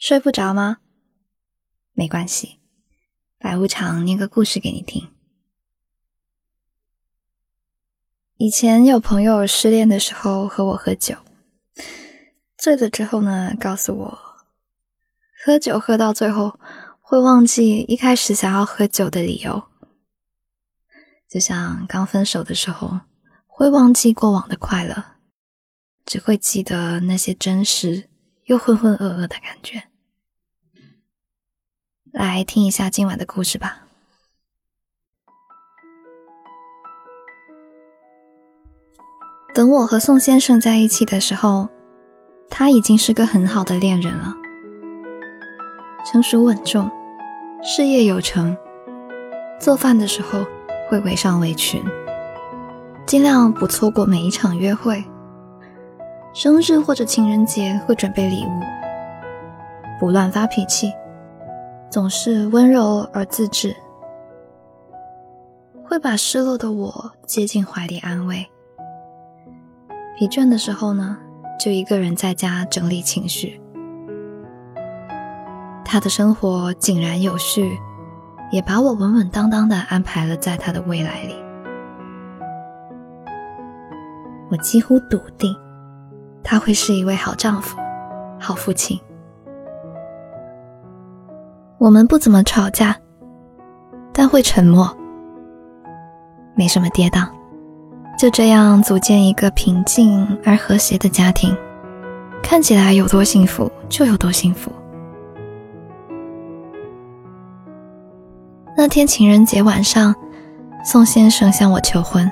睡不着吗？没关系，白无常念个故事给你听。以前有朋友失恋的时候和我喝酒，醉了之后呢，告诉我，喝酒喝到最后会忘记一开始想要喝酒的理由，就像刚分手的时候会忘记过往的快乐，只会记得那些真实又浑浑噩噩的感觉。来听一下今晚的故事吧。等我和宋先生在一起的时候，他已经是个很好的恋人了，成熟稳重，事业有成，做饭的时候会围上围裙，尽量不错过每一场约会，生日或者情人节会准备礼物，不乱发脾气。总是温柔而自制，会把失落的我接进怀里安慰。疲倦的时候呢，就一个人在家整理情绪。他的生活井然有序，也把我稳稳当当的安排了在他的未来里。我几乎笃定，他会是一位好丈夫、好父亲。我们不怎么吵架，但会沉默，没什么跌宕，就这样组建一个平静而和谐的家庭，看起来有多幸福就有多幸福。那天情人节晚上，宋先生向我求婚，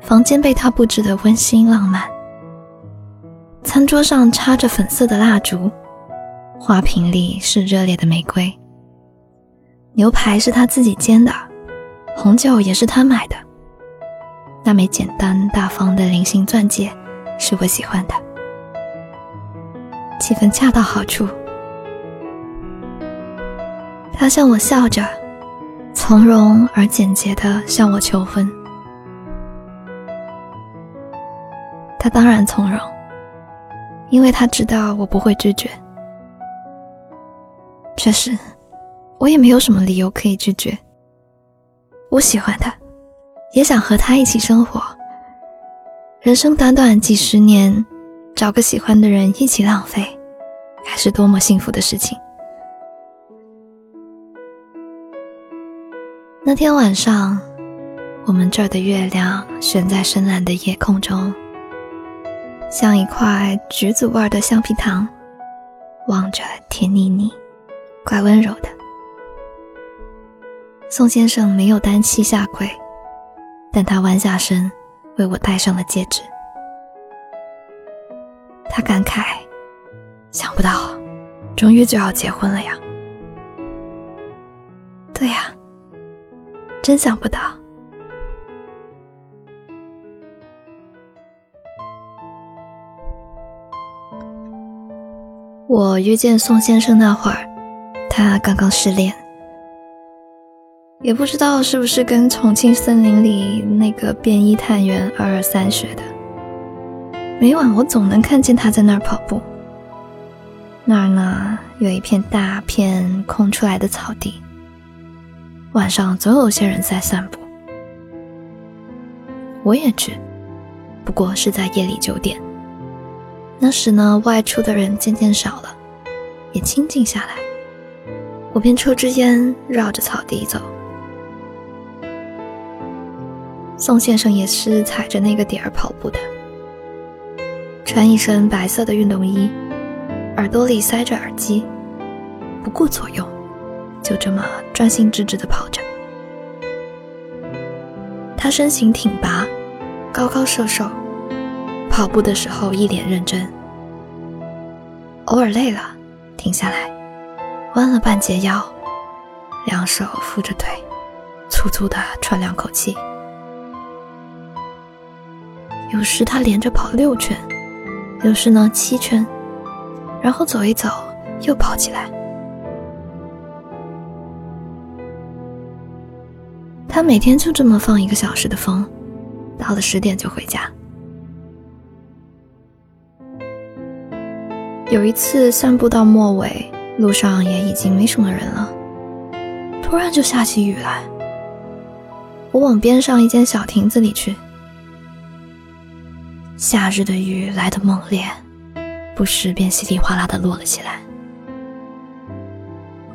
房间被他布置的温馨浪漫，餐桌上插着粉色的蜡烛。花瓶里是热烈的玫瑰，牛排是他自己煎的，红酒也是他买的。那枚简单大方的菱形钻戒是我喜欢的，气氛恰到好处。他向我笑着，从容而简洁地向我求婚。他当然从容，因为他知道我不会拒绝。确实，我也没有什么理由可以拒绝。我喜欢他，也想和他一起生活。人生短短几十年，找个喜欢的人一起浪费，该是多么幸福的事情。那天晚上，我们这儿的月亮悬在深蓝的夜空中，像一块橘子味的橡皮糖，望着甜腻腻。怪温柔的，宋先生没有单膝下跪，但他弯下身为我戴上了戒指。他感慨：“想不到，终于就要结婚了呀！”对呀，真想不到。我约见宋先生那会儿。他刚刚失恋，也不知道是不是跟重庆森林里那个便衣探员二二三学的。每晚我总能看见他在那儿跑步。那儿呢有一片大片空出来的草地，晚上总有些人在散步。我也去，不过是在夜里九点。那时呢，外出的人渐渐少了，也清静下来。我便抽支烟，绕着草地走。宋先生也是踩着那个点儿跑步的，穿一身白色的运动衣，耳朵里塞着耳机，不顾左右，就这么专心致志地跑着。他身形挺拔，高高瘦瘦，跑步的时候一脸认真，偶尔累了，停下来。弯了半截腰，两手扶着腿，粗粗的喘两口气。有时他连着跑六圈，有时呢七圈，然后走一走，又跑起来。他每天就这么放一个小时的风，到了十点就回家。有一次散步到末尾，路上也已经没什么人了，突然就下起雨来。我往边上一间小亭子里去。夏日的雨来得猛烈，不时便稀里哗啦的落了起来。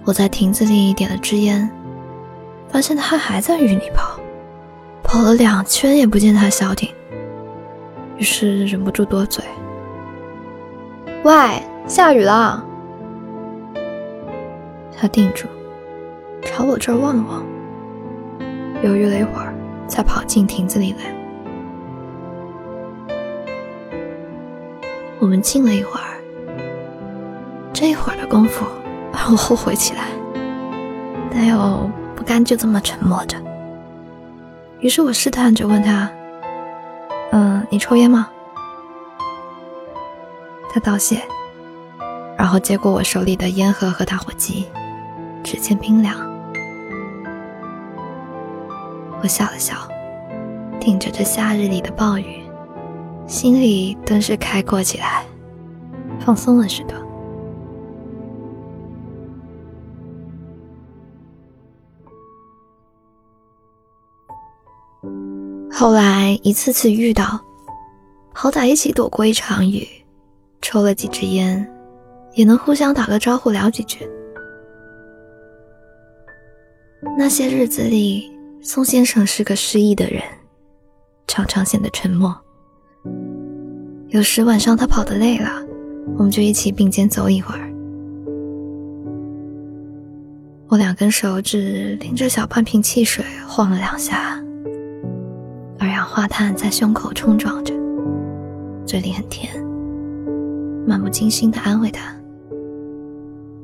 我在亭子里点了支烟，发现他还在雨里跑，跑了两圈也不见他消停，于是忍不住多嘴：“喂，下雨了！”他定住，朝我这儿望了望，犹豫了一会儿，才跑进亭子里来。我们静了一会儿，这一会儿的功夫，让我后悔起来，但又不甘就这么沉默着。于是我试探着问他：“嗯，你抽烟吗？”他道谢，然后接过我手里的烟盒和打火机，指尖冰凉。我笑了笑，顶着这夏日里的暴雨。心里顿时开阔起来，放松了许多。后来一次次遇到，好歹一起躲过一场雨，抽了几支烟，也能互相打个招呼聊几句。那些日子里，宋先生是个失意的人，常常显得沉默。有时晚上他跑得累了，我们就一起并肩走一会儿。我两根手指拎着小半瓶汽水晃了两下，二氧化碳在胸口冲撞着，嘴里很甜，漫不经心地安慰他。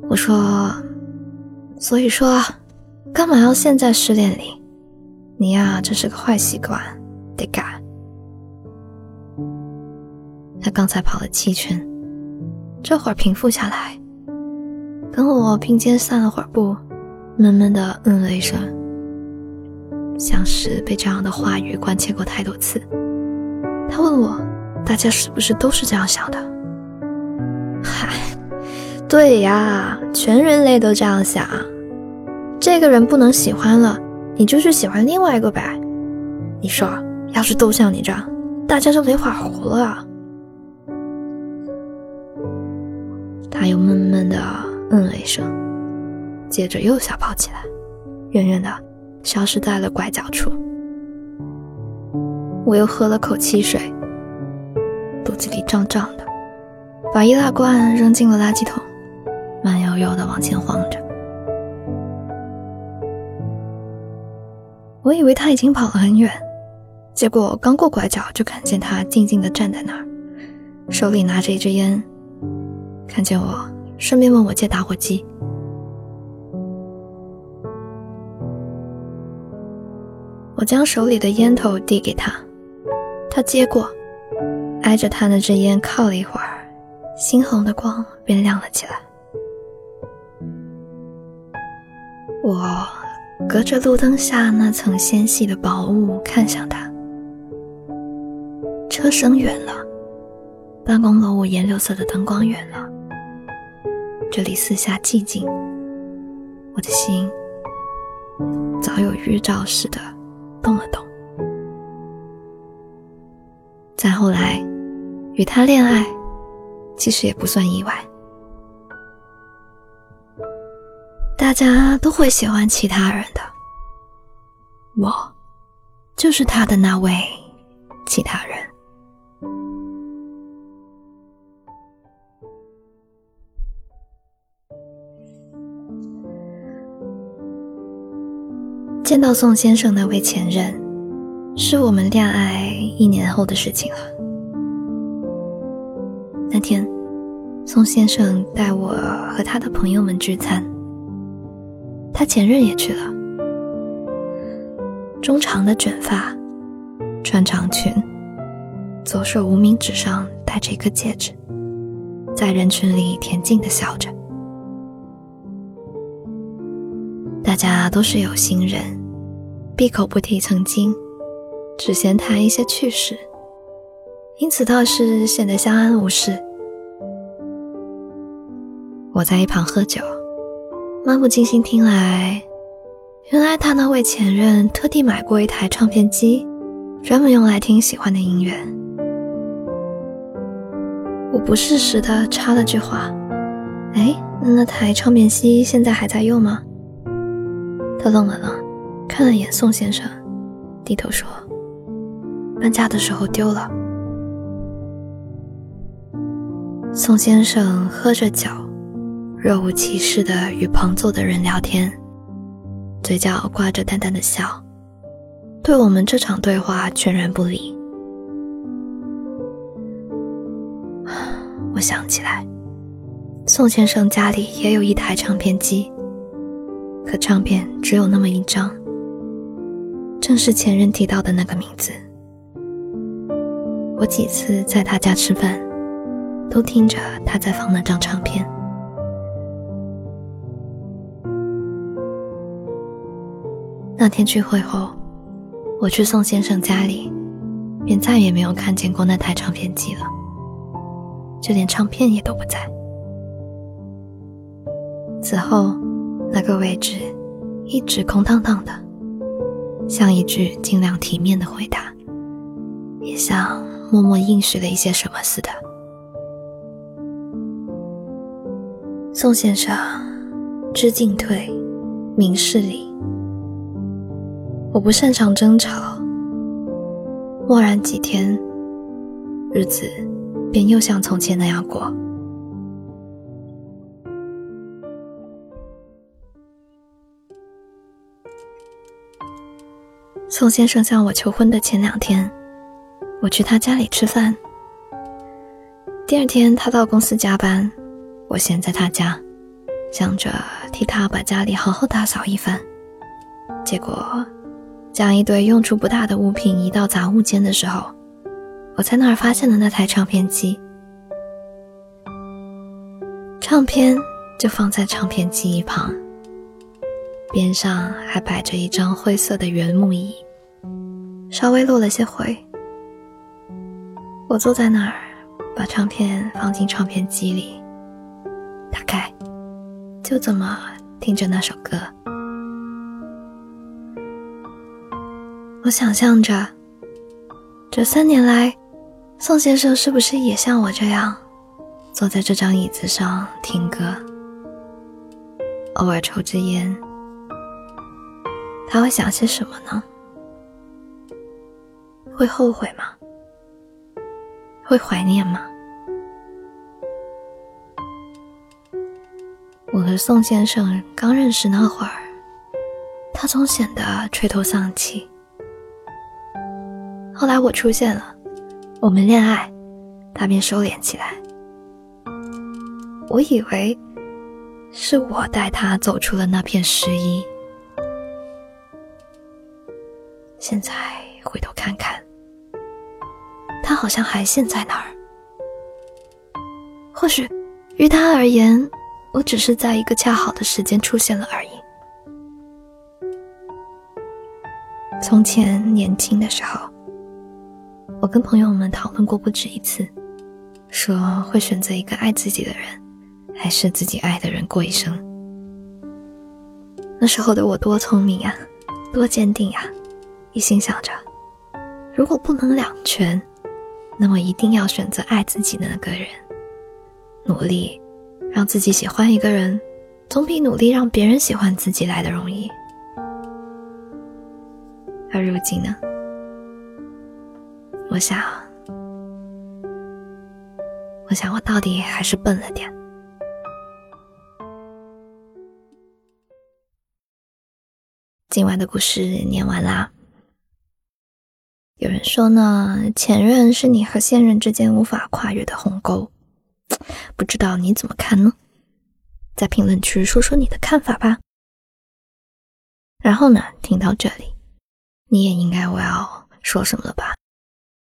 我说：“所以说，干嘛要陷在失恋里？你呀，这是个坏习惯，得改。”他刚才跑了七圈，这会儿平复下来，跟我并肩散了会儿步，闷闷的嗯了一声，像是被这样的话语关切过太多次。他问我，大家是不是都是这样想的？嗨，对呀，全人类都这样想。这个人不能喜欢了，你就去喜欢另外一个呗。你说，要是都像你这样，大家就没法活了。他又闷闷的嗯了一声，接着又小跑起来，远远的消失在了拐角处。我又喝了口汽水，肚子里胀胀的，把易拉罐扔进了垃圾桶，慢悠悠的往前晃着。我以为他已经跑了很远，结果刚过拐角就看见他静静的站在那儿，手里拿着一支烟。看见我，顺便问我借打火机。我将手里的烟头递给他，他接过，挨着他那支烟靠了一会儿，猩红的光便亮了起来。我隔着路灯下那层纤细的薄雾看向他，车声远了，办公楼五颜六色的灯光远了。这里四下寂静，我的心早有预兆似的动了动。再后来，与他恋爱，其实也不算意外。大家都会喜欢其他人的，我就是他的那位其他人。见到宋先生那位前任，是我们恋爱一年后的事情了。那天，宋先生带我和他的朋友们聚餐，他前任也去了。中长的卷发，穿长裙，左手无名指上戴着一颗戒指，在人群里恬静的笑着。大家都是有心人，闭口不提曾经，只闲谈一些趣事，因此倒是显得相安无事。我在一旁喝酒，漫不经心听来，原来他那位前任特地买过一台唱片机，专门用来听喜欢的音乐。我不适时的插了句话：“哎，那台唱片机现在还在用吗？”他愣了愣，看了眼宋先生，低头说：“搬家的时候丢了。”宋先生喝着酒，若无其事地与旁坐的人聊天，嘴角挂着淡淡的笑，对我们这场对话全然不理。我想起来，宋先生家里也有一台唱片机，可唱片只有那么一张，正是前任提到的那个名字。我几次在他家吃饭。都听着他在放那张唱片。那天聚会后，我去宋先生家里，便再也没有看见过那台唱片机了，就连唱片也都不在。此后，那个位置一直空荡荡的，像一句尽量体面的回答，也像默默应许了一些什么似的。宋先生，知进退，明事理。我不擅长争吵。默然几天，日子便又像从前那样过。宋先生向我求婚的前两天，我去他家里吃饭。第二天，他到公司加班。我闲在他家，想着替他把家里好好打扫一番，结果将一堆用处不大的物品移到杂物间的时候，我在那儿发现了那台唱片机。唱片就放在唱片机一旁，边上还摆着一张灰色的原木椅，稍微落了些灰。我坐在那儿，把唱片放进唱片机里。打开就这么听着那首歌，我想象着这三年来，宋先生是不是也像我这样坐在这张椅子上听歌，偶尔抽支烟？他会想些什么呢？会后悔吗？会怀念吗？我和宋先生刚认识那会儿，他总显得垂头丧气。后来我出现了，我们恋爱，他便收敛起来。我以为是我带他走出了那片失意，现在回头看看，他好像还陷在那儿。或许，于他而言。我只是在一个恰好的时间出现了而已。从前年轻的时候，我跟朋友们讨论过不止一次，说会选择一个爱自己的人，还是自己爱的人过一生。那时候的我多聪明啊，多坚定呀！一心想着，如果不能两全，那么一定要选择爱自己的那个人，努力。让自己喜欢一个人，总比努力让别人喜欢自己来的容易。而如今呢？我想，我想我到底还是笨了点。今晚的故事念完啦。有人说呢，前任是你和现任之间无法跨越的鸿沟。不知道你怎么看呢？在评论区说说你的看法吧。然后呢，听到这里，你也应该我要说什么了吧？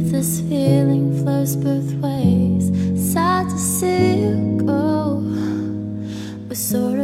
If this feeling flows both ways. Sad to see you go. We're sorry.